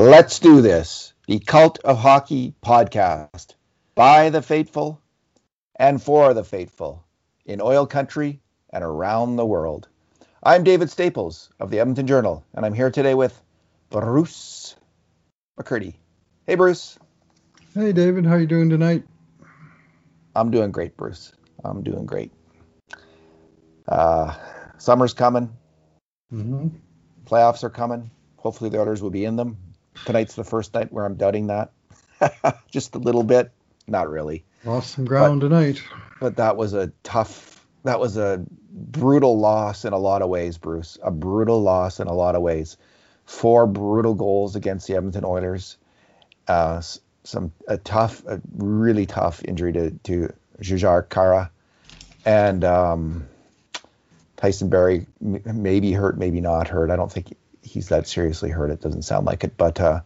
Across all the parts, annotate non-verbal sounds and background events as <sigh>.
Let's do this. The Cult of Hockey podcast by the faithful and for the faithful in oil country and around the world. I'm David Staples of the Edmonton Journal, and I'm here today with Bruce McCurdy. Hey, Bruce. Hey, David. How you doing tonight? I'm doing great, Bruce. I'm doing great. Uh, summer's coming. Mm-hmm. Playoffs are coming. Hopefully, the Oilers will be in them. Tonight's the first night where I'm doubting that. <laughs> Just a little bit. Not really. Lost some ground but, tonight. But that was a tough, that was a brutal loss in a lot of ways, Bruce. A brutal loss in a lot of ways. Four brutal goals against the Edmonton Oilers. Uh, some a tough, a really tough injury to to Jujhar Khaira, and um, Tyson Barrie maybe hurt, maybe not hurt. I don't think he's that seriously hurt. It doesn't sound like it, but uh,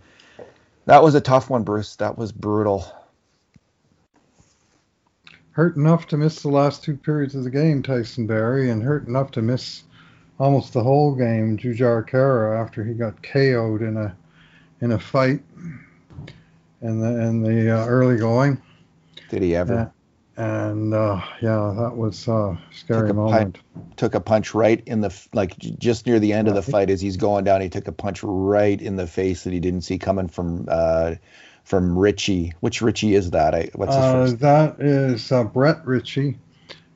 that was a tough one, Bruce. That was brutal. Hurt enough to miss the last two periods of the game, Tyson Barrie, and hurt enough to miss almost the whole game, Jujhar Khaira, after he got KO'd in a in a fight in the in the uh, early going. Did he ever? And uh, yeah, that was a scary took a moment. Punch, took a punch right in the like just near the end of the fight as he's going down. He took a punch right in the face that he didn't see coming from uh, from Ritchie. Which Ritchie is that? I, what's his uh, first? That is uh, Brett Ritchie,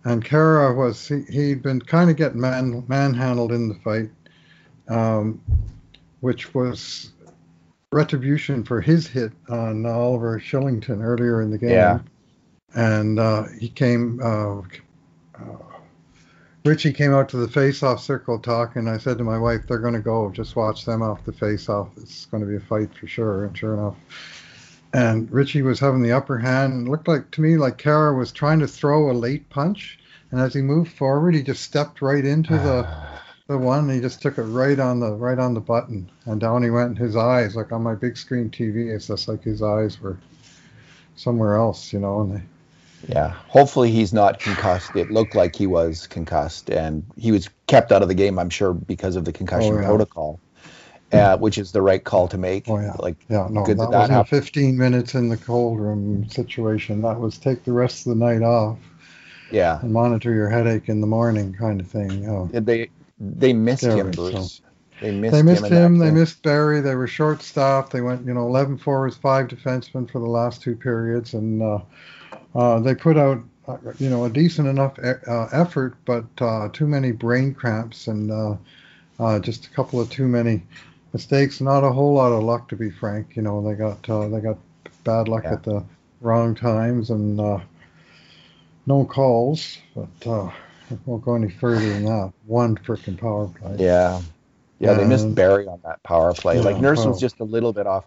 and Khaira was he, he'd been kind of getting man manhandled in the fight, um, which was retribution for his hit on Oliver Kylington earlier in the game. Yeah and uh, he came. Uh, uh, Ritchie came out to the face-off circle talk, and I said to my wife, "They're going to go. Just watch them off the face-off. It's going to be a fight for sure." And sure enough, and Ritchie was having the upper hand. And it looked like to me like Khaira was trying to throw a late punch, and as he moved forward, he just stepped right into the the one. He just took it right on the right on the button, and down he went. And his eyes, like on my big screen TV, it's just like his eyes were somewhere else, you know, and yeah, hopefully he's not concussed. It looked like he was concussed, and he was kept out of the game, I'm sure, because of the concussion oh, yeah. protocol, uh, which is the right call to make. Oh yeah, like yeah, no, that, that wasn't a 15 minutes in the cold room situation. That was take the rest of the night off. Yeah, and monitor your headache in the morning, kind of thing. You know. They they missed him, Bruce. So. They missed, they missed him. him they missed Barrie. They were short staffed. They went, you know, 11 forwards, five defensemen for the last two periods, and. Uh, uh, they put out, uh, you know, a decent enough uh, effort, but uh, too many brain cramps and uh, uh, just a couple of too many mistakes. Not a whole lot of luck, to be frank. You know, they got they got bad luck yeah. at the wrong times and no calls. But I won't go any further than that. One freaking power play. Yeah. Yeah, they missed Barrie on that power play. Yeah, like Nurse was just a little bit off.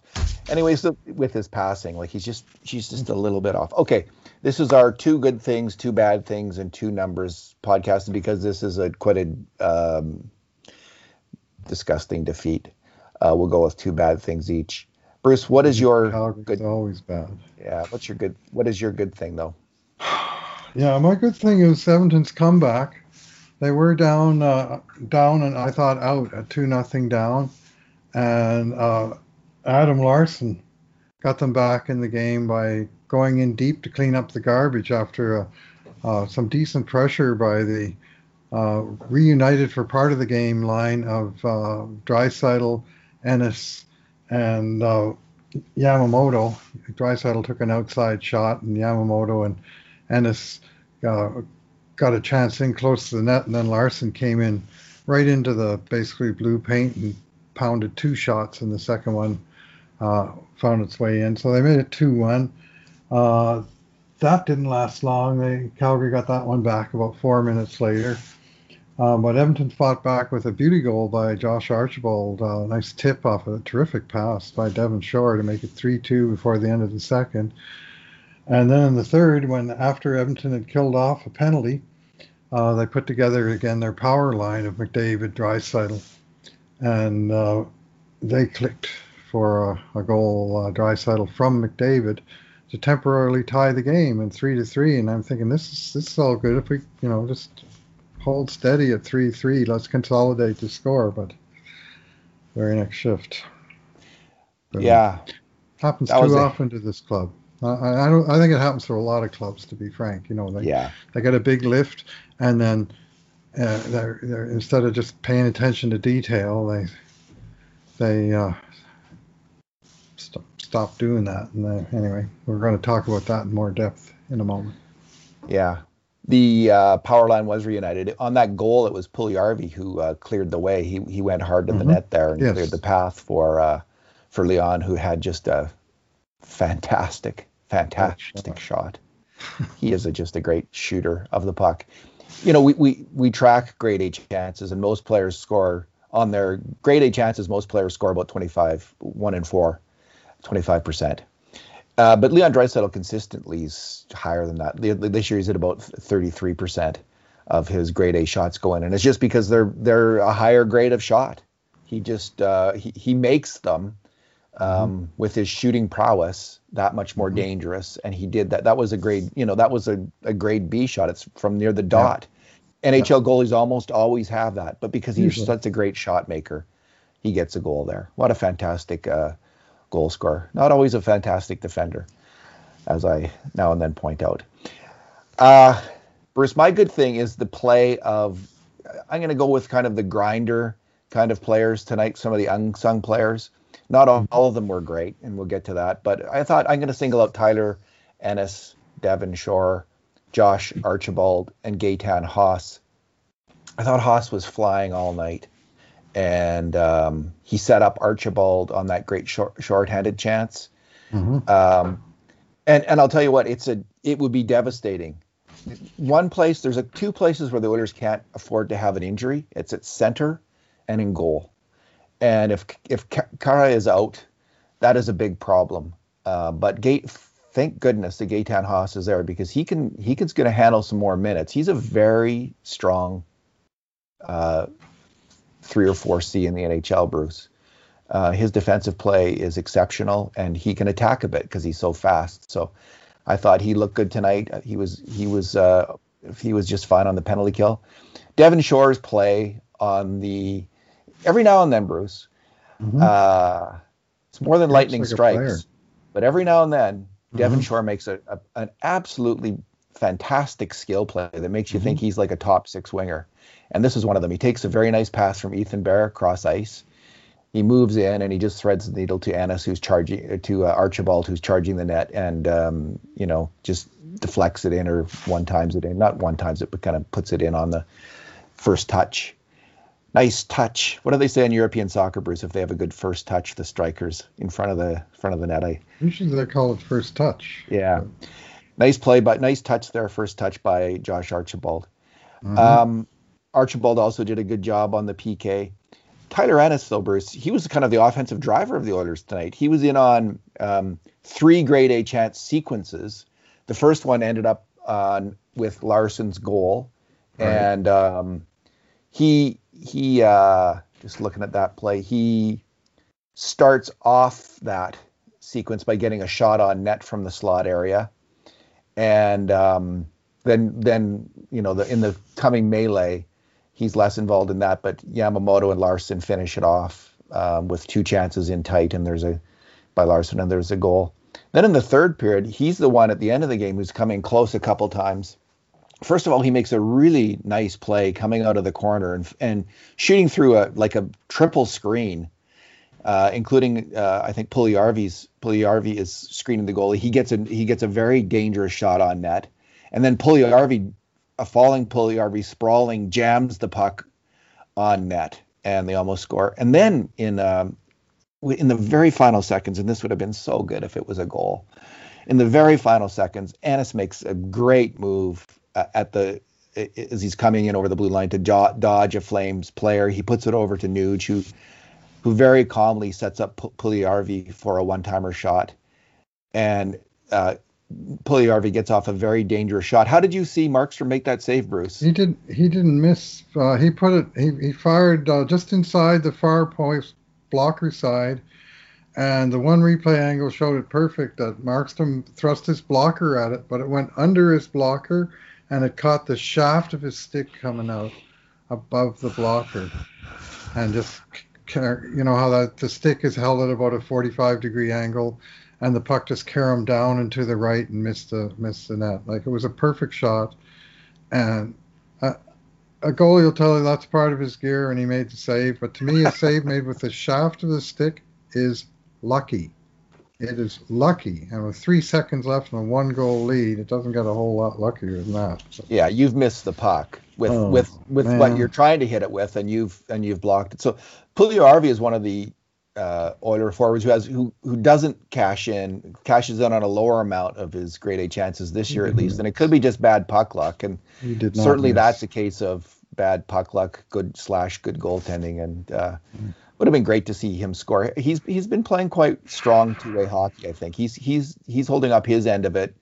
Anyways, with his passing, like he's just she's just a little bit off. Okay, this is our two good things, two bad things, and two numbers podcast because this is a quite a um, disgusting defeat. Uh, we'll go with two bad things each. Bruce, what is your Calgary's good? Always bad. Yeah, what's your good? What is your good thing though? <sighs> yeah, my good thing is Edmonton's comeback. They were down, uh, down, and I thought out at two nothing down, and uh, Adam Larsson got them back in the game by going in deep to clean up the garbage after uh, uh, some decent pressure by the uh, reunited for part of the game line of uh, Draisaitl, Ennis, and uh, Yamamoto. Draisaitl took an outside shot, and Yamamoto and Ennis got a chance in close to the net, and then Larsson came in right into the basically blue paint and pounded two shots, and the second one uh, found its way in. So they made it 2 1. Uh, that didn't last long. They, Calgary got that one back about four minutes later. Um, but Edmonton fought back with a beauty goal by Josh Archibald. Uh, nice tip off a terrific pass by Devin Shore to make it 3 2 before the end of the second. And then in the third, when after Edmonton had killed off a penalty, uh, they put together again their power line of McDavid, Draisaitl, and uh, they clicked for a, a goal, uh, from McDavid to temporarily tie the game and three to three. And I'm thinking this is this is all good if we you know just hold steady at three three. Let's consolidate the score. But very next shift. But Yeah, happens too often to this club. I, I don't. I think it happens to a lot of clubs. To be frank, you know, they yeah, they get a big lift, and then uh, they're, they're instead of just paying attention to detail, they they uh, stop doing that. And they, anyway, we're going to talk about that in more depth in a moment. yeah. The uh, power line was reunited on that goal. It was Puljujarvi who uh, cleared the way. He he went hard to the Mhm. net there and Yes. cleared the path for uh, for Leon, who had just a fantastic, fantastic shot. he is a, just a great shooter of the puck. You know, we, we we track grade A chances, and most players score on their grade A chances. Most players score about 25, one in four, 25 percent. Uh, but Leon Draisaitl consistently is higher than that. This year he's at about 33 percent of his grade A shots go in, and it's just because they're they're a higher grade of shot. He just uh, he he makes them um, with his shooting prowess that much more dangerous, and he did that. That was a grade you know that was a, a grade B shot. It's from near the dot. NHL goalies almost always have that, but because he's Usually. such a great shot maker, he gets a goal there. What a fantastic uh, goal scorer. Not always a fantastic defender, as I now and then point out. Uh, Bruce, my good thing is the play of. I'm going to go with kind of the grinder kind of players tonight. Some of the unsung players. Not all, all of them were great, and we'll get to that. But I thought I'm going to single out Tyler Ennis, Devin Shore, Josh Archibald, and Gaetan Haas. I thought Haas was flying all night, and um, he set up Archibald on that great short, short-handed chance. Mhm. Um, and and I'll tell you what, it's a it would be devastating. One place there's a two places where the Oilers can't afford to have an injury. It's at center and in goal. And if if Khaira is out, that is a big problem. Uh, but Gate, thank goodness the Gaetan Haas is there because he can he can going to handle some more minutes. He's a very strong uh, three or four C in the NHL, Bruce. Uh, his defensive play is exceptional, and he can attack a bit because he's so fast. So, I thought he looked good tonight. He was he was uh, he was just fine on the penalty kill. Devin Shore's play on the every now and then, Bruce. Mhm. Uh, it's more than lightning like strikes, but every now and then, Devin Mhm. Shore makes a, a an absolutely fantastic skill play that makes you Mhm. think he's like a top six winger. And this is one of them. He takes a very nice pass from Ethan Bear across ice. He moves in and he just threads the needle to Ennis, who's charging to uh, Archibald, who's charging the net, and um, you know just deflects it in or one times it in, not one times it, but kind of puts it in on the first touch. Nice touch. What do they say in European soccer, Bruce? If they have a good first touch, the strikers in front of the front of the net. I Usually they call it first touch. yeah, nice play, but nice touch there. First touch by Josh Archibald. Mhm. Um, Archibald also did a good job on the PK. Tyler Ennis, though, Bruce, he was kind of the offensive driver of the Oilers tonight. He was in on um, three grade A chance sequences. The first one ended up on with Larsson's goal, Right. and um, he he uh, just looking at that play, he starts off that sequence by getting a shot on net from the slot area, and um, then then you know the in the coming melee, he's less involved in that. But Yamamoto and Larsson finish it off um, with two chances in tight, and there's a by Larsson and there's a goal. Then in the third period, he's the one at the end of the game who's coming close a couple times. First of all, he makes a really nice play coming out of the corner and and shooting through a like a triple screen, uh, including uh, I think Puljujarvi's Puljujarvi is screening the goalie. He gets a he gets a very dangerous shot on net, and then Puljujarvi, a falling Puljujarvi sprawling jams the puck on net, and they almost score. And then in um, in the very final seconds, and this would have been so good if it was a goal. In the very final seconds, Ennis makes a great move uh, at the as he's coming in over the blue line to jo- dodge a Flames player. He puts it over to Nuge, who who very calmly sets up P- for a one-timer shot, and uh, Puljujarvi gets off a very dangerous shot. How did you see Markstrom make that save, Bruce? He did. He didn't miss. Uh, he put it. He, he fired uh, just inside the far post blocker side, and the one replay angle showed it perfect. That Markstrom thrust his blocker at it, but it went under his blocker, and it caught the shaft of his stick coming out above the blocker, and just you know how that the stick is held at about a 45 degree angle, and the puck just caromed down and to the right and missed the missed the net. Like it was a perfect shot, and a, a goalie will tell you that's part of his gear, and he made the save. But to me, a save made with the shaft of the stick is lucky. It is lucky, and with three seconds left and a one goal lead, it doesn't get a whole lot luckier than that. So. Yeah, you've missed the puck with oh, with with man. what you're trying to hit it with, and you've and you've blocked it. So Puljujarvi is one of the uh, Oiler forwards who has who who doesn't cash in, cashes in on a lower amount of his grade A chances this year mm-hmm. at least, and it could be just bad puck luck, and certainly miss. that's a case of bad puck luck, good slash good goaltending, and uh, mm would have been great to see him score. He's he's been playing quite strong two-way hockey. I think he's he's he's holding up his end of it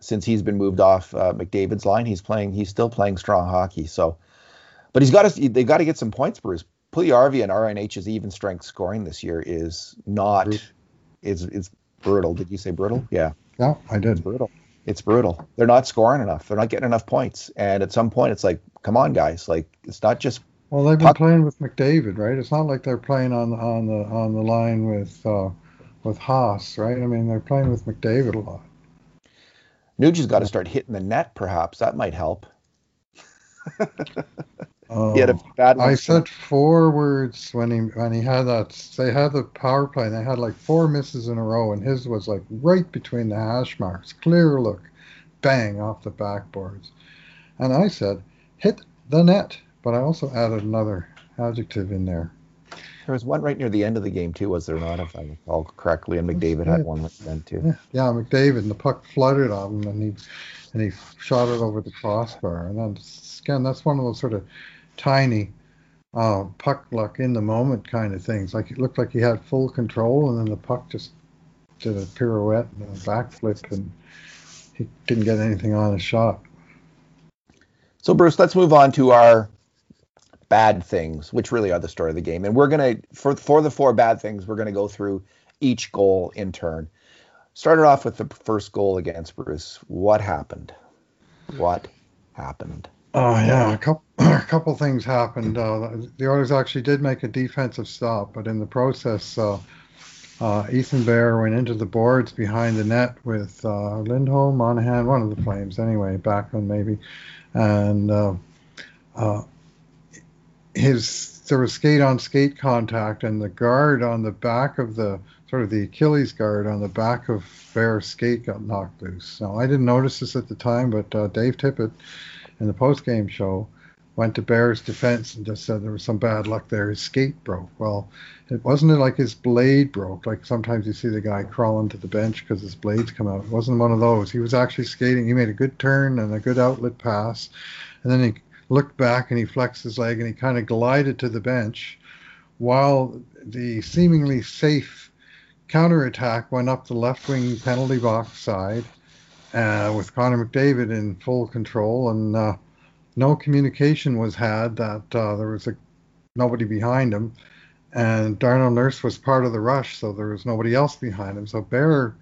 since he's been moved off uh, McDavid's line. He's playing he's still playing strong hockey. So, but he's got to they got to get some points, Bruce. Puljujarvi and RNH's even strength scoring this year is not is it's brutal. Did you say brutal? Yeah. Yeah, I did. It's brutal. It's brutal. They're not scoring enough. They're not getting enough points. And at some point, it's like, come on, guys. Like it's not just well, they've been playing with McDavid, right? It's not like they're playing on on the on the line with uh, with Haas, right? I mean, they're playing with McDavid a lot. Nuge's got to start hitting the net, perhaps. That might help. <laughs> Oh, he had a oh, bad I said forwards when he when he had that. They had the power play. and They had like four misses in a row, and his was like right between the hash marks, clear look, bang off the backboards. And I said, hit the net. But I also added another adjective in there. There was one right near the end of the game too, was there not? If I recall correctly, and McDavid had one then too. Yeah, yeah, McDavid, and the puck fluttered on him, and he and he shot it over the crossbar. And then again, that's one of those sort of tiny uh, puck luck in the moment kind of things. Like it looked like he had full control, and then the puck just did a pirouette and a backflip, and he didn't get anything on his shot. So Bruce, let's move on to our bad things, which really are the story of the game. And we're gonna for for the four bad things, we're gonna go through each goal in turn. Started off with the first goal against Bruce. What happened? What happened? Oh yeah, a couple <clears throat> a couple things happened. Uh, the Oilers actually did make a defensive stop, but in the process, uh, uh, Ethan Bear went into the boards behind the net with uh, Lindholm, Monahan, one of the Flames anyway, Backlund maybe, and uh, uh, his there was skate on skate contact, and the guard on the back of the sort of the Achilles guard on the back of Bear's skate got knocked loose. Now I didn't notice this at the time, but uh, Dave Tippett in the post game show went to Bear's defense and just said there was some bad luck there. His skate broke. Well, it wasn't like his blade broke. Like sometimes you see the guy crawling to the bench because his blades come out. It wasn't one of those. He was actually skating. He made a good turn and a good outlet pass, and then he looked back and he flexed his leg and he kind of glided to the bench while the seemingly safe counterattack went up the left wing penalty box side uh, with Connor McDavid in full control and uh, no communication was had that uh, there was a, nobody behind him and Darnell Nurse was part of the rush so there was nobody else behind him. So Bear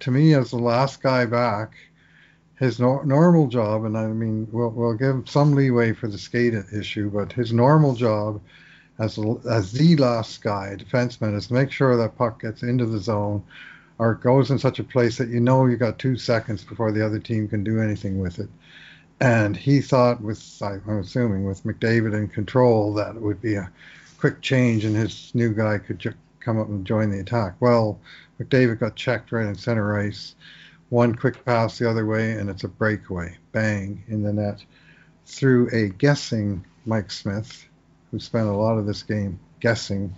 to me as the last guy back his no- normal job, and I mean, we'll, we'll give him some leeway for the skate issue, but his normal job as, as the last guy, defenseman, is to make sure that puck gets into the zone or goes in such a place that you know you got two seconds before the other team can do anything with it. And he thought, with I'm assuming, with McDavid in control, that it would be a quick change and his new guy could ju- come up and join the attack. Well, McDavid got checked right in center ice one quick pass the other way, and it's a breakaway. Bang in the net through a guessing Mike Smith, who spent a lot of this game guessing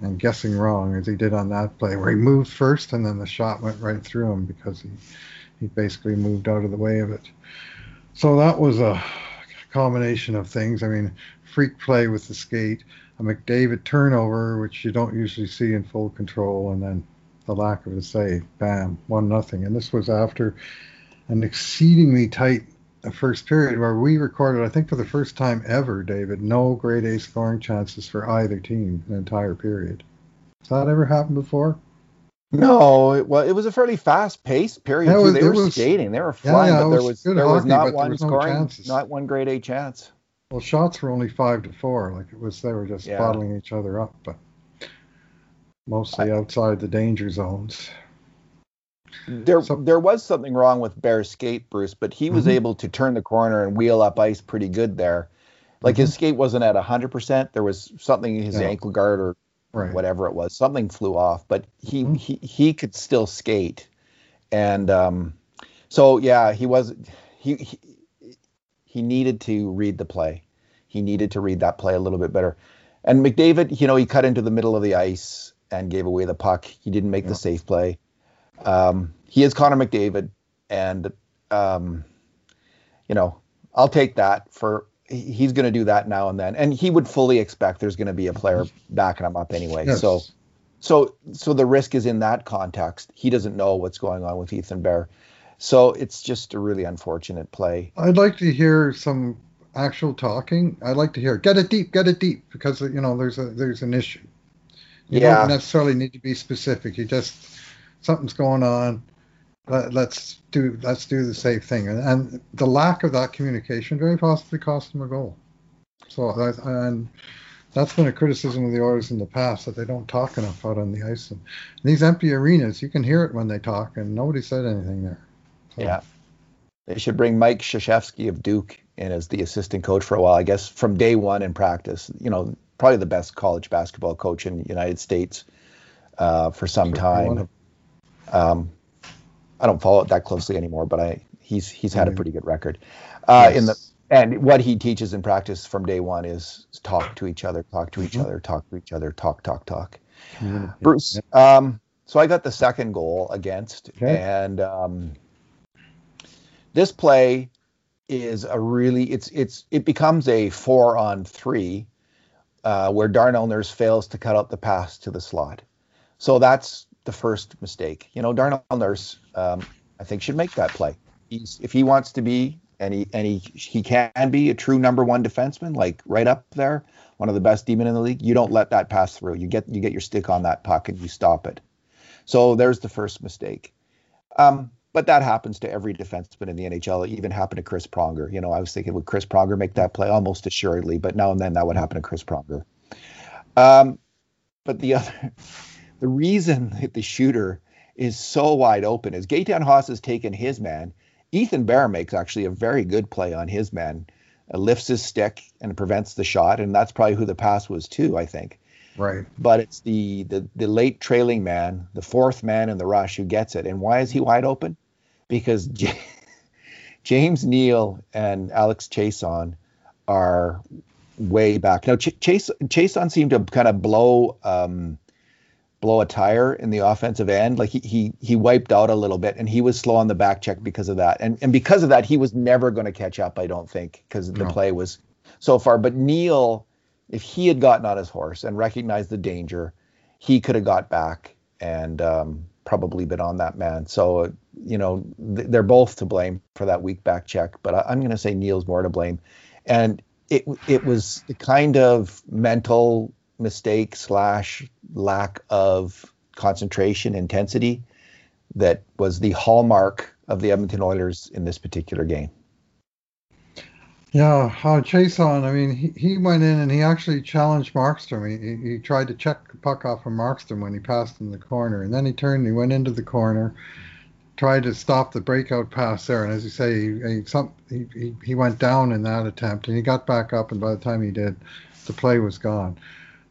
and guessing wrong as he did on that play, where he moved first and then the shot went right through him because he, he basically moved out of the way of it. So that was a combination of things. I mean, freak play with the skate, a McDavid turnover, which you don't usually see in full control, and then the lack of a save. Bam, one nothing. And this was after an exceedingly tight first period where we recorded, I think for the first time ever, David, no grade A scoring chances for either team an entire period. Has that ever happened before? No, it, well, it was a fairly fast-paced period. Yeah, was, they were was, skating, they were flying, yeah, yeah, but there was there hockey, was not one was scoring, no not one grade A chance. Well, shots were only five to four. Like it was, they were just bottling each other up. But mostly outside the danger zones. There, so, there was something wrong with Bear's skate, Bruce, but he was mm-hmm. able to turn the corner and wheel up ice pretty good there. Like mm-hmm. his skate wasn't at 100%. There was something in his yeah. ankle guard or right. whatever it was. Something flew off, but he, mm-hmm. he, he could still skate. And um, so, yeah, he was, he, he, he needed to read the play. He needed to read that play a little bit better. And McDavid, you know, he cut into the middle of the ice and gave away the puck. He didn't make yeah. the safe play. Um, he is Connor McDavid, and um, you know, I'll take that for he's going to do that now and then, and he would fully expect there's going to be a player backing him up anyway. Yes. So, so, so the risk is in that context. He doesn't know what's going on with Ethan Bear, so it's just a really unfortunate play. I'd like to hear some actual talking. I'd like to hear get it deep, get it deep, because you know there's a there's an issue. You yeah. don't necessarily need to be specific. You just something's going on. Let, us do let's do the safe thing, and, and, the lack of that communication very possibly cost them a goal. So and that's been a criticism of the Oilers in the past that they don't talk enough out on the ice. And these empty arenas, you can hear it when they talk, and nobody said anything there. So. Yeah, they should bring Mike Krzyzewski of Duke in as the assistant coach for a while. I guess from day one in practice, you know, probably the best college basketball coach in the United States uh, for some time. Um, I don't follow it that closely anymore, but I he's he's had a pretty good record. Uh, yes. In the and what he teaches in practice from day one is talk to each other, talk to each mm-hmm. other, talk to each other, talk, talk, talk. Mm-hmm. Bruce, um, so I got the second goal against, okay. and um, this play is a really it's it's it becomes a four on three uh, where Darnell Nurse fails to cut out the pass to the slot. So that's the first mistake. You know, Darnell Nurse, um, I think, should make that play. He's if he wants to be, and he and he he can be a true number one defenseman, like right up there, one of the best demon in the league. You don't let that pass through. You get you get your stick on that puck and you stop it. So there's the first mistake. Um, but that happens to every defenseman in the NHL. It even happened to Chris Pronger. You know, I was thinking, would Chris Pronger make that play? Almost assuredly, but now and then that would happen to Chris Pronger. Um, but the other, <laughs> the reason that the shooter is so wide open is Gaetan Haas has taken his man. Ethan Bear makes actually a very good play on his man, uh, lifts his stick and prevents the shot, and that's probably who the pass was to, I think. Right. But it's the, the the late trailing man, the fourth man in the rush who gets it. And why is he wide open? Because J- <laughs> James Neal and Alex Chiasson are way back. Now Ch- Chase Chiasson seemed to kind of blow um, blow a tire in the offensive end. Like he he he wiped out a little bit, and he was slow on the back check because of that. And and because of that, he was never going to catch up. I don't think because the no. play was so far. But Neal, if he had gotten on his horse and recognized the danger, he could have got back and um, probably been on that man. So you know th- they're both to blame for that weak back check. But I, I'm going to say Neal's more to blame. And it it was the kind of mental mistake slash lack of concentration intensity that was the hallmark of the Edmonton Oilers in this particular game. Yeah, uh, Chiasson, I mean, he, he went in and he actually challenged Markstrom. He, he tried to check the puck off from Markstrom when he passed in the corner. And then he turned, he went into the corner, tried to stop the breakout pass there. And as you say, he, he, some, he, he, went down in that attempt and he got back up. And by the time he did, the play was gone.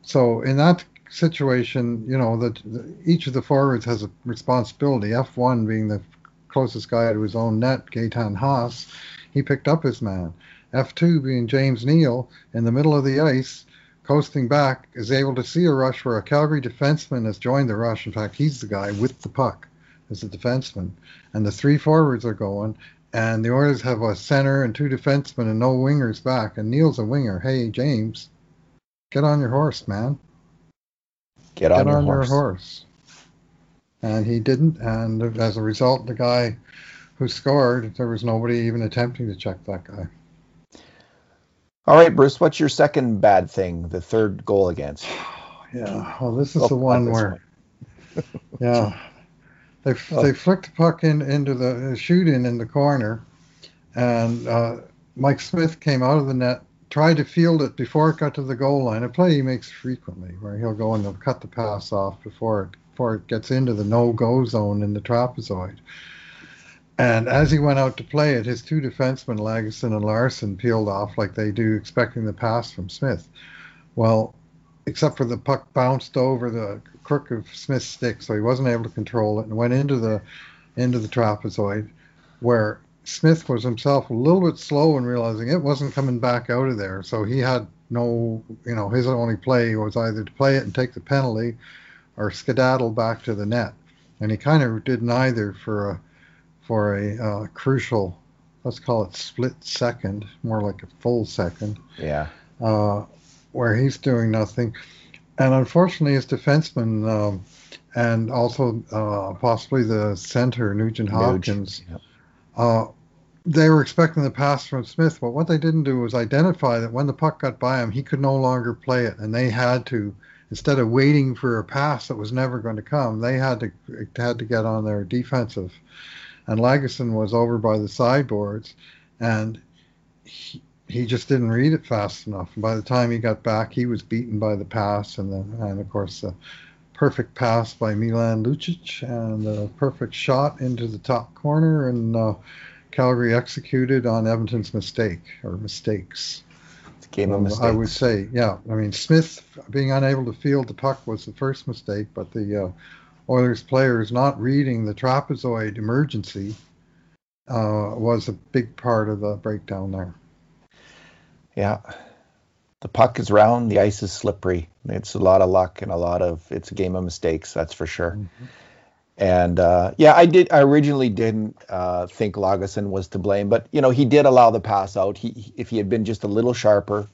So in that situation, you know, that each of the forwards has a responsibility. F1 being the closest guy to his own net, Gaetan Haas, he picked up his man. F2 being James Neal in the middle of the ice, coasting back, is able to see a rush where a Calgary defenseman has joined the rush. In fact, he's the guy with the puck as a defenseman. And the three forwards are going, and the Oilers have a center and two defensemen and no wingers back. And Neal's a winger. Hey, James, Get on your horse, man. Get on, Get your, on horse. your horse. And he didn't, and as a result, the guy who scored, there was nobody even attempting to check that guy. All right, Bruce, what's your second bad thing, the third goal against? <sighs> Yeah, well, this is the one where, <laughs> yeah, they oh. they flicked the puck in into the shooting in in the corner, and uh, Mike Smith came out of the net tried to field it before it got to the goal line. A play he makes frequently, where he'll go and he'll cut the pass off before it before it gets into the no-go zone in the trapezoid. And as he went out to play it, his two defensemen, Lagesson and Larsson, peeled off like they do, expecting the pass from Smith. Well, except for the puck bounced over the crook of Smith's stick, so he wasn't able to control it and went into the into the trapezoid, where Smith was himself a little bit slow in realizing it wasn't coming back out of there. So he had no, you know, his only play was either to play it and take the penalty or skedaddle back to the net. And he kind of did neither for a for a uh, crucial, let's call it split second, more like a full second. Yeah. Uh, where he's doing nothing. And unfortunately, his defenseman um, and also uh, possibly the center, Nugent Hopkins, yep. uh, they were expecting the pass from Smith, but what they didn't do was identify that when the puck got by him, he could no longer play it, and they had to instead of waiting for a pass that was never going to come, they had to had to get on their defensive. And Lagesson was over by the sideboards, and he, he just didn't read it fast enough. And by the time he got back, he was beaten by the pass, and then and of course the perfect pass by Milan Lucic and a perfect shot into the top corner, and uh, Calgary executed on Edmonton's mistake or mistakes game of mistakes. I would say, yeah. I mean, Smith being unable to field the puck was the first mistake, but the uh, Oilers players not reading the trapezoid emergency uh, was a big part of the breakdown there. Yeah. The puck is round, the ice is slippery. It's a lot of luck and a lot of it's a game of mistakes, that's for sure. Mm-hmm. And uh, yeah, I did. I originally didn't uh, think Lagesson was to blame, but you know he did allow the pass out. He, if he had been just a little sharper,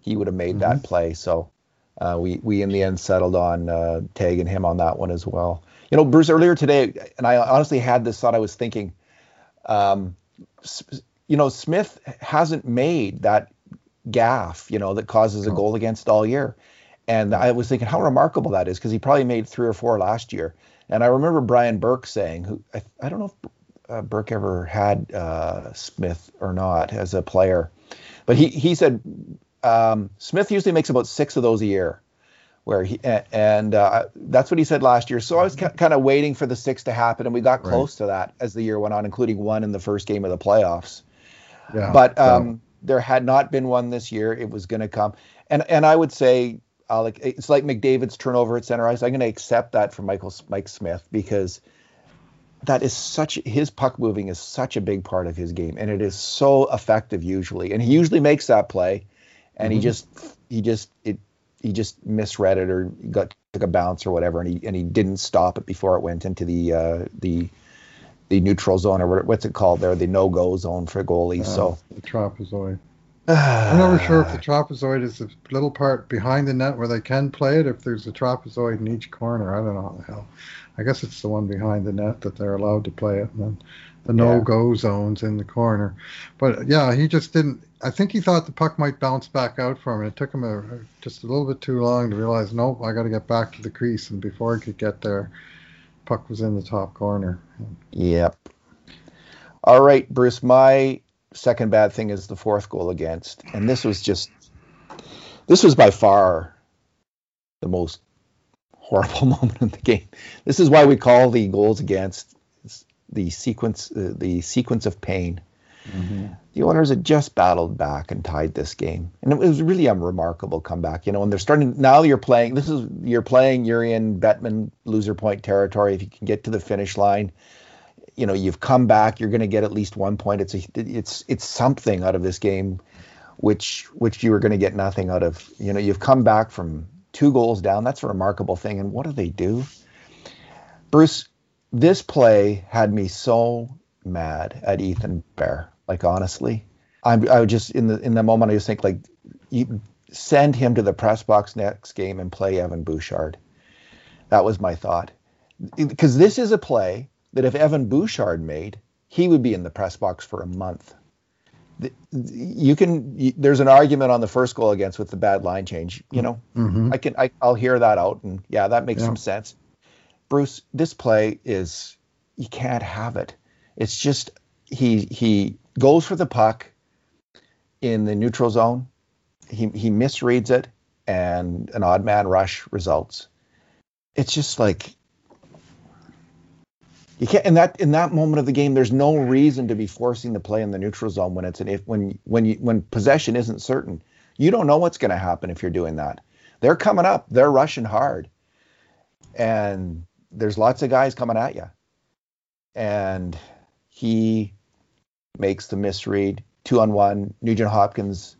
he would have made mm-hmm. that play. So uh, we we in the end settled on uh, tagging him on that one as well. You know, Bruce earlier today, and I honestly had this thought. I was thinking, um, you know, Smith hasn't made that gaffe, you know, that causes a goal against all year. And I was thinking how remarkable that is because he probably made three or four last year. And I remember Brian Burke saying, who I, I don't know if uh, Burke ever had uh, Smith or not as a player, but he he said um, Smith usually makes about six of those a year. Where he and uh, that's what he said last year. So I was ca- kind of waiting for the six to happen, and we got close right. to that as the year went on, including one in the first game of the playoffs. Yeah, but um. There had not been one this year. It was going to come, and and I would say uh, like it's like McDavid's turnover at center ice. I'm going to accept that from Michael Mike Smith because that is such his puck moving is such a big part of his game, and it is so effective usually. And he usually makes that play, and mm-hmm. he just he just it he just misread it or got took a bounce or whatever, and he and he didn't stop it before it went into the uh, the the neutral zone or what's it called there, the no go zone for goalies. Uh, so the trapezoid. <sighs> I'm never sure if the trapezoid is the little part behind the net where they can play it, if there's a trapezoid in each corner. I don't know how the hell. I guess it's the one behind the net that they're allowed to play it, and then the no-go zones in the corner. But yeah, he just didn't. I think he thought the puck might bounce back out for him. It took him a, just a little bit too long to realize, nope, I got to get back to the crease. And before he could get there, puck was in the top corner. Yep. All right, Bruce. My second bad thing is the fourth goal against, and this was just this was by far the most horrible <laughs> moment in the game. This is why we call the goals against the sequence uh, the sequence of pain. Mm-hmm. The Oilers had just battled back and tied this game, and it was really a remarkable comeback. You know, and they're starting now. You're playing. This is you're playing. You're in Bettman loser point territory. If you can get to the finish line, you know you've come back you're going to get at least one point it's a, it's it's something out of this game which which you were going to get nothing out of you know you've come back from two goals down that's a remarkable thing and what do they do bruce this play had me so mad at ethan bear like honestly I'm, i would just in the in the moment i just think like you send him to the press box next game and play evan bouchard that was my thought because this is a play that if Evan Bouchard made, he would be in the press box for a month. You can. There's an argument on the first goal against with the bad line change. You know, mm-hmm. I can. I, will hear that out, and yeah, that makes yeah. some sense. Bruce, this play is you can't have it. It's just he he goes for the puck in the neutral zone, he he misreads it, and an odd man rush results. It's just like you can't in that in that moment of the game. There's no reason to be forcing the play in the neutral zone when it's an if when when you when possession isn't certain. You don't know what's going to happen if you're doing that. They're coming up. They're rushing hard, and there's lots of guys coming at you. And he makes the misread, two on one. Nugent Hopkins,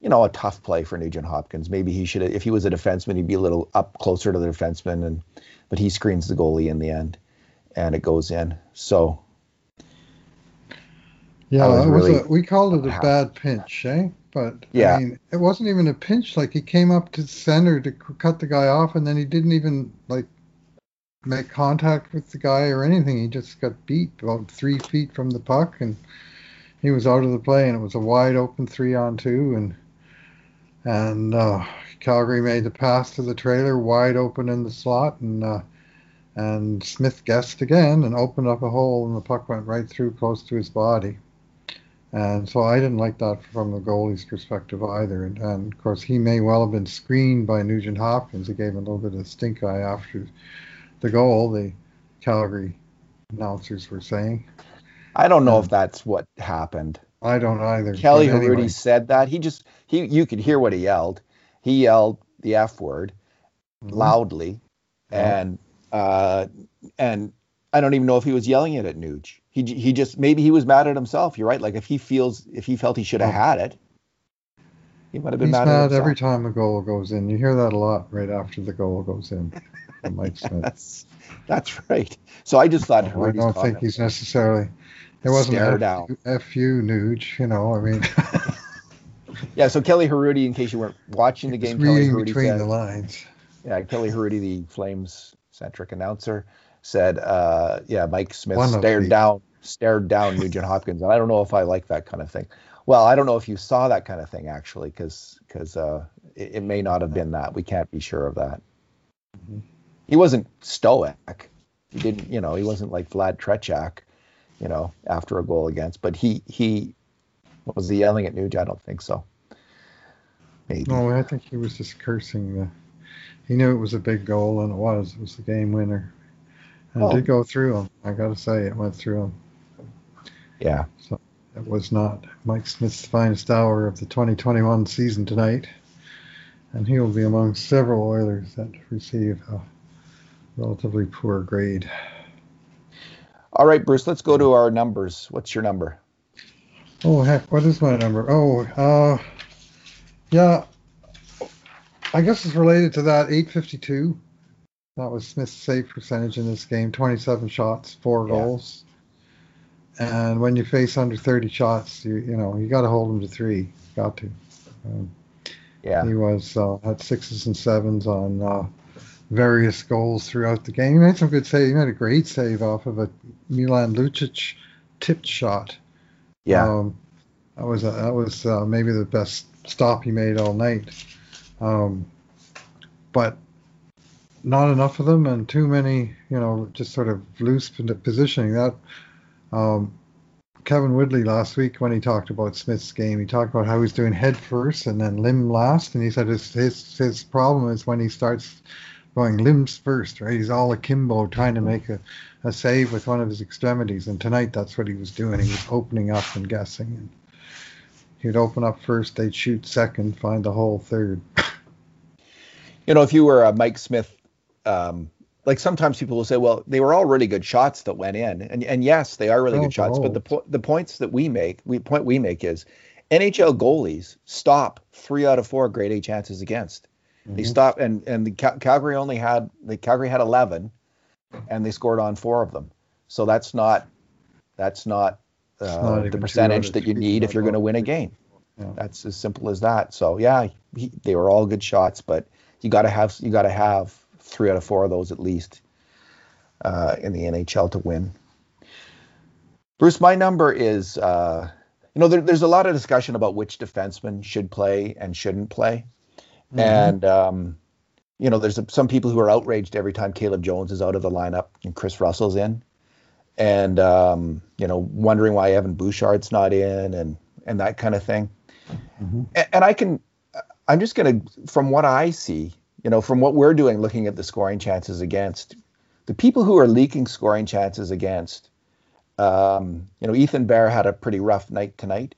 you know, a tough play for Nugent Hopkins. Maybe he should, if he was a defenseman, he'd be a little up closer to the defenseman, and but he screens the goalie in the end, and it goes in. So. Yeah, was really a, we called it a bad pinch, eh? But yeah. I mean, it wasn't even a pinch. Like he came up to center to cut the guy off, and then he didn't even like make contact with the guy or anything. He just got beat about three feet from the puck, and he was out of the play. And it was a wide open three on two, and and uh, Calgary made the pass to the trailer wide open in the slot, and uh, and Smith guessed again and opened up a hole, and the puck went right through close to his body. And so I didn't like that from the goalie's perspective either. And, and of course, he may well have been screened by Nugent Hopkins. He gave him a little bit of stink eye after the goal, the Calgary announcers were saying. I don't know if that's what happened. I don't either. Kelly Hrudey said that. He just he you could hear what he yelled. He yelled the F word mm-hmm. loudly, and uh, and I don't even know if he was yelling it at Nuge. He he just maybe he was mad at himself. You're right. Like if he feels if he felt he should have had it, he might have been He's mad. mad every time a goal goes in. You hear that a lot right after the goal goes in. <laughs> Mike Smith. that's, that's right. So I just thought. I don't think he's necessarily. It wasn't F, down. fu Nuge, you know. I mean. <laughs> yeah. So Kelly Hrudey, in case you weren't watching the game, Kelly Hrudey between said, the lines. Yeah, Kelly Hrudey, the Flames centric announcer, said, uh, "Yeah, Mike Smith One stared down, stared down Nugent Hopkins, and I don't know if I like that kind of thing." Well, I don't know if you saw that kind of thing actually, because because uh, it, it, may not have been that. We can't be sure of that. He wasn't stoic. He didn't, you know, he wasn't like Vlad Tretiak, you know, after a goal against. But he he was he yelling at Nuge? I don't think so. Maybe. No, I think he was just cursing the. He knew it was a big goal, and it was. It was the game winner. And oh. it did oh. go through him. I got to say, it went through him. Yeah. So it was not Mike Smith's finest hour of the 2021 season tonight, and he will be among several Oilers that receive a relatively poor grade. All right, Bruce, let's go to our numbers. What's your number? Oh, heck, what is my number? Oh, uh, yeah, I guess it's related to that 852. That was Smith's save percentage in this game 27 shots, four yeah. goals. And when you face under 30 shots, you you know, you got to hold them to three. Got to. Um, yeah. He was uh, had sixes and sevens on uh, various goals throughout the game. He made some good save. He made a great save off of a Milan Lucic tipped shot. Yeah, um, that was a, that was uh, maybe the best stop he made all night. Um, but not enough of them, and too many, you know, just sort of loose positioning. That um, Kevin Woodley last week when he talked about Smith's game, he talked about how he's doing head first and then limb last, and he said his his his problem is when he starts going limbs first, right? He's all akimbo trying to make a, a save with one of his extremities. And tonight, that's what he was doing. He was opening up and guessing. And he'd open up first, they'd shoot second, find the hole third. You know, if you were a Mike Smith, um, like sometimes people will say, well, they were all really good shots that went in. And, and yes, they are really oh, good shots. Oh. But the, po- the points that we make, we point we make is NHL goalies stop three out of four grade A chances against. Mm-hmm. They stopped, and and the Cal- Calgary only had the Calgary had 11, and they scored on four of them. So that's not that's not, uh, not the percentage that you need if you're going to win a game. Yeah. That's as simple as that. So yeah, he, they were all good shots, but you got to have you got to have three out of four of those at least uh, in the NHL to win. Bruce, my number is, uh, you know, there, there's a lot of discussion about which defenseman should play and shouldn't play. Mm-hmm. And um, you know, there's some people who are outraged every time Caleb Jones is out of the lineup and Kris Russell's in, and um, you know, wondering why Evan Bouchard's not in, and and that kind of thing. Mm-hmm. And, and, I can I'm just going to, from what I see, you know, from what we're doing, looking at the scoring chances against, the people who are leaking scoring chances against, um, you know, Ethan Bear had a pretty rough night tonight.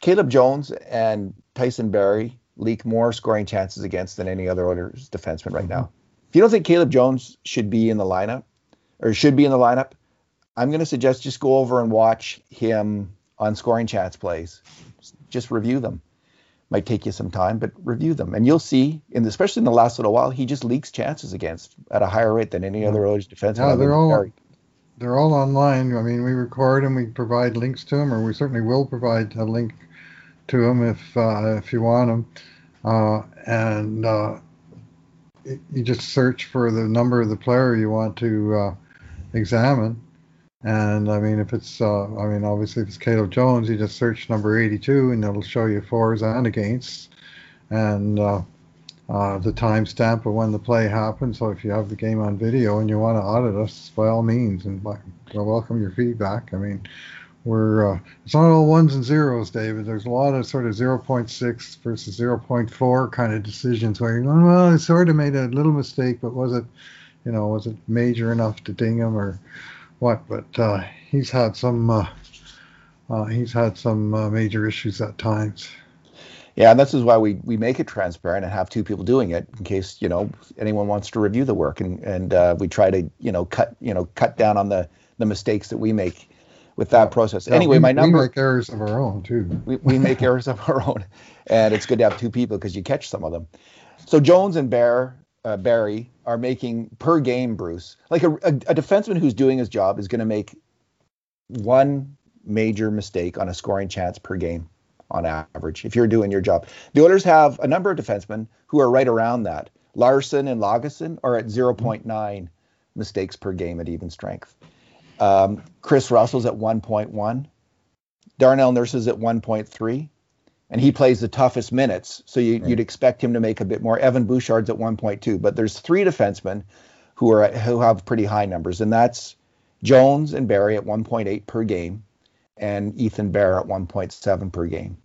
Caleb Jones and Tyson Barrie leak more scoring chances against than any other Oilers defenseman right mm-hmm. now. If you don't think Caleb Jones should be in the lineup or should be in the lineup, I'm going to suggest just go over and watch him on scoring chance plays. Just review them. Might take you some time, but review them, and you'll see. In the, especially in the last little while, he just leaks chances against at a higher rate than any other Oilers defenseman. Yeah, they're all they're all online. I mean, we record them, we provide links to them, or we certainly will provide a link to them if uh, if you want them. Uh, and uh, you just search for the number of the player you want to uh, examine. And I mean, if it's, uh, I mean, obviously if it's Caleb Jones, you just search number 82 and it'll show you fors and against and the timestamp of when the play happened. So if you have the game on video and you want to audit us, by all means, and we'll welcome your feedback. I mean, we're uh, it's not all ones and zeros, David. There's a lot of sort of 0.6 versus 0.4 kind of decisions where you're going, well, I sort of made a little mistake, but was it, you know, was it major enough to ding him or what? But uh, he's had some uh, uh he's had some uh, major issues at times. Yeah, and this is why we, we make it transparent and have two people doing it in case you know anyone wants to review the work and and uh, we try to you know cut you know cut down on the the mistakes that we make with that process. Yeah, anyway, we, my number. We make errors of our own too. we, we make errors of our own, and it's good to have two people because you catch some of them. So Jones and Bear uh, Barrie are making per game, Bruce. Like a, a, a defenseman who's doing his job is going to make one major mistake on a scoring chance per game on average if you're doing your job. The Oilers have a number of defensemen who are right around that. Larsson and Lagesson are at 0.9 mistakes per game at even strength. Um, Kris Russell's at 1.1. Darnell Nurse is at 1.3, and he plays the toughest minutes, so you, would expect him to make a bit more. Evan Bouchard's at 1.2, but there's three defensemen who are who have pretty high numbers, and that's Jones and Barrie at 1.8 per game, and Ethan Bear at 1.7 per game.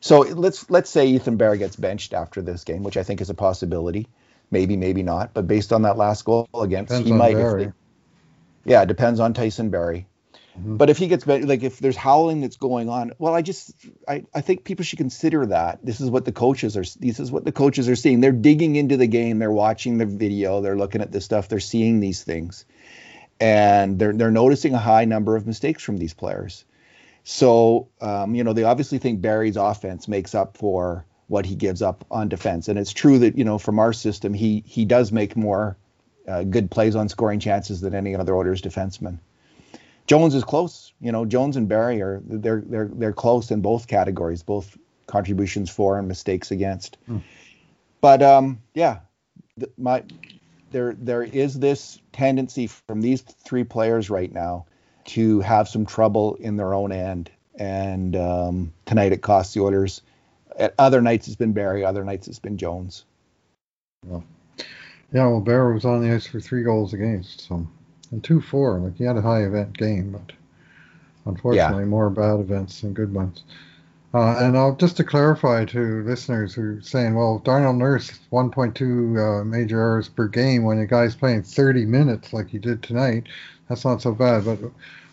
So let's let's say Ethan Bear gets benched after this game, which I think is a possibility. Maybe, maybe not. But based on that last goal against, Depends he might. If they, yeah, it depends on Tyson Barrie. Mm-hmm. But if he gets like if there's howling that's going on, well, I just I, I think people should consider that. This is what the coaches are. This is what the coaches are seeing. They're digging into the game. They're watching the video. They're looking at this stuff. They're seeing these things, and they're they're noticing a high number of mistakes from these players. So um, you know they obviously think Barrie's offense makes up for what he gives up on defense, and it's true that you know from our system he he does make more uh, good plays on scoring chances than any other Oilers defenseman. Jones is close. You know, Jones and Barrie are they're they're they're close in both categories, both contributions for and mistakes against. Mm. But um, yeah, th- my there there is this tendency from these three players right now to have some trouble in their own end, and um, tonight it costs the Oilers. At other nights it's been Barrie. other nights it's been Jones. Well, yeah, well, Bear was on the ice for three goals against, so and two four. Like he had a high event game, but unfortunately, yeah. more bad events than good ones. Uh, and I'll just to clarify to listeners who are saying, well, Darnell Nurse 1.2 uh, major errors per game when a guy's playing 30 minutes like he did tonight, that's not so bad. But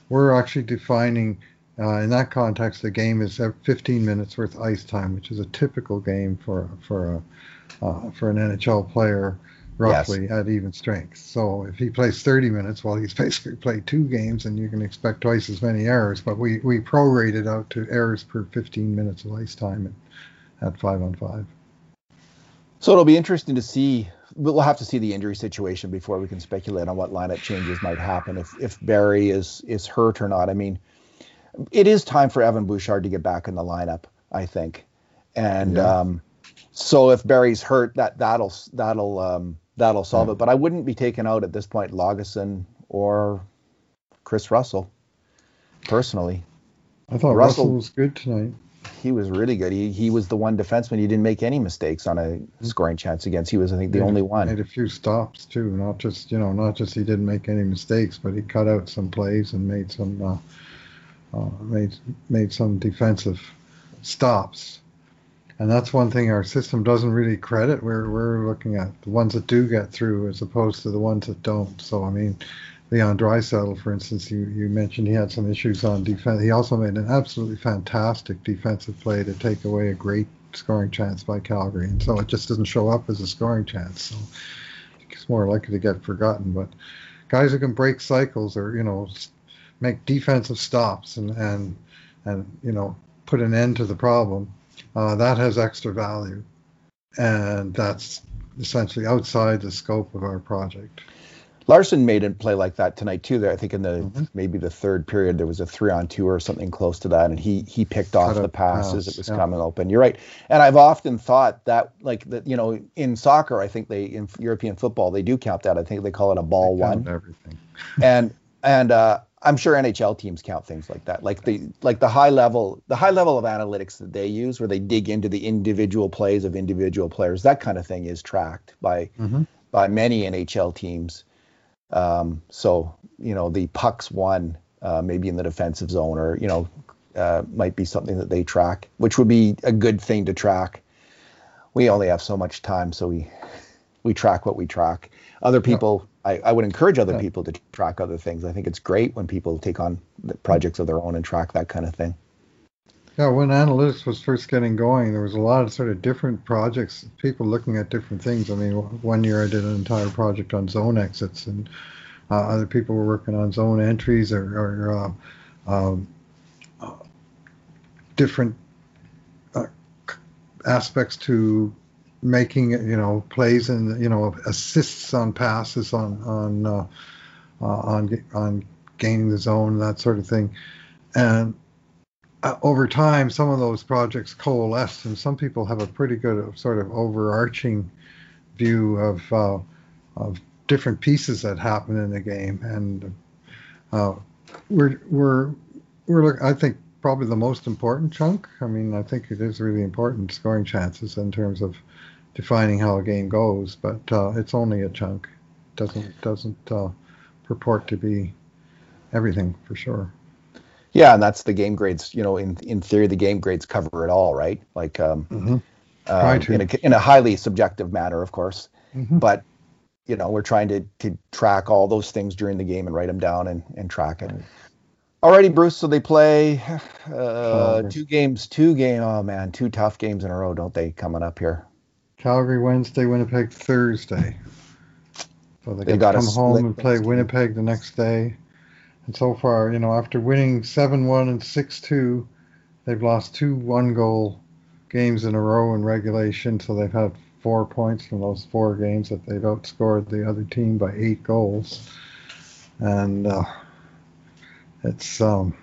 we're actually defining uh, in that context the game is 15 minutes worth ice time, which is a typical game for for a uh, for an NHL player roughly yes. at even strength. So if he plays 30 minutes, well, he's <laughs> basically played two games, and you can expect twice as many errors. But we we prorated out to errors per 15 minutes of ice time at, at five on five. So it'll be interesting to see. We'll have to see the injury situation before we can speculate on what lineup changes might happen if if Barrie is is hurt or not. I mean, it is time for Evan Bouchard to get back in the lineup. I think, and yeah. um, so if Barrie's hurt, that that'll that'll um, that'll solve yeah. it. But I wouldn't be taking out at this point Lagesson or Kris Russell personally. I thought Russell, Russell, was good tonight. He was really good. He he was the one defenseman he didn't make any mistakes on a scoring chance against. He was I think the made, only one. Made a few stops too. Not just you know not just he didn't make any mistakes, but he cut out some plays and made some uh, uh, made made some defensive stops. And that's one thing our system doesn't really credit. We're we're looking at the ones that do get through as opposed to the ones that don't. So I mean, Leon Draisaitl, for instance, you you mentioned he had some issues on defense. He also made an absolutely fantastic defensive play to take away a great scoring chance by Calgary, and so it just doesn't show up as a scoring chance. So it's more likely to get forgotten. But guys who can break cycles or you know make defensive stops and and and you know put an end to the problem uh, that has extra value, and that's essentially outside the scope of our project. Larsson made a play like that tonight too. There, I think in the mm-hmm. maybe the third period there was a three on two or something close to that, and he he picked off the pass, pass, as it was yeah. coming open. You're right, and I've often thought that like that you know in soccer I think they in European football they do count that. I think they call it a ball won. Everything. and and uh, I'm sure NHL teams count things like that, like the like the high level the high level of analytics that they use, where they dig into the individual plays of individual players. That kind of thing is tracked by mm-hmm. by many NHL teams. Um, so you know the pucks won, uh, maybe in the defensive zone, or you know uh, might be something that they track, which would be a good thing to track. We only have so much time, so we we track what we track. Other people. I, I would encourage other yeah. people to track other things. I think it's great when people take on projects of their own and track that kind of thing. Yeah, when analytics was first getting going, there was a lot of sort of different projects, people looking at different things. I mean, one year I did an entire project on zone exits, and uh, other people were working on zone entries or, or uh, um, uh, different aspects to making you know plays and you know assists on passes on on uh, uh, on on gaining the zone that sort of thing and uh, over time some of those projects coalesce and some people have a pretty good sort of overarching view of uh, of different pieces that happen in the game and uh, we're we're we're I think probably the most important chunk. I mean, I think it is really important scoring chances in terms of defining how a game goes, but uh, it's only a chunk. Doesn't doesn't uh, purport to be everything for sure. Yeah, and that's the game grades. You know, in in theory, the game grades cover it all, right? Like, um, mm-hmm. um in a in a highly subjective manner, of course. Mm-hmm. But you know, we're trying to to track all those things during the game and write them down and and track it. Alrighty, Bruce. So they play uh, two games, two game. Oh man, two tough games in a row, don't they? Coming up here. Calgary Wednesday, Winnipeg Thursday. So they, they got to come home and play Winnipeg the next day. And so far, you know, after winning 7 1 and 6 2, they've lost two one goal games in a row in regulation. So they've had four points from those four games that they've outscored the other team by eight goals. And uh, it's. Um,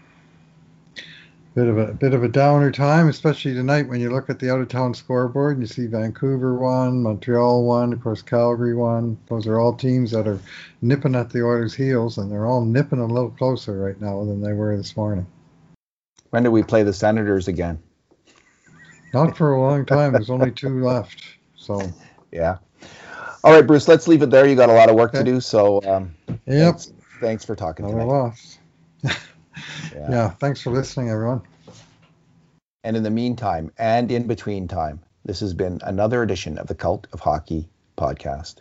bit of a bit of a downer time, especially tonight when you look at the out of town scoreboard and you see Vancouver won, Montreal won, of course Calgary won. Those are all teams that are nipping at the Oilers' heels, and they're all nipping a little closer right now than they were this morning. When do we play the Senators again? Not for a long time. There's only two <laughs> left. So yeah. All right, Bruce. Let's leave it there. You got a lot of work okay. to do. So um, yep. Thanks, thanks for talking to me. Yeah. yeah. Thanks for listening, everyone. And in the meantime, and in between time, this has been another edition of the Cult of Hockey podcast.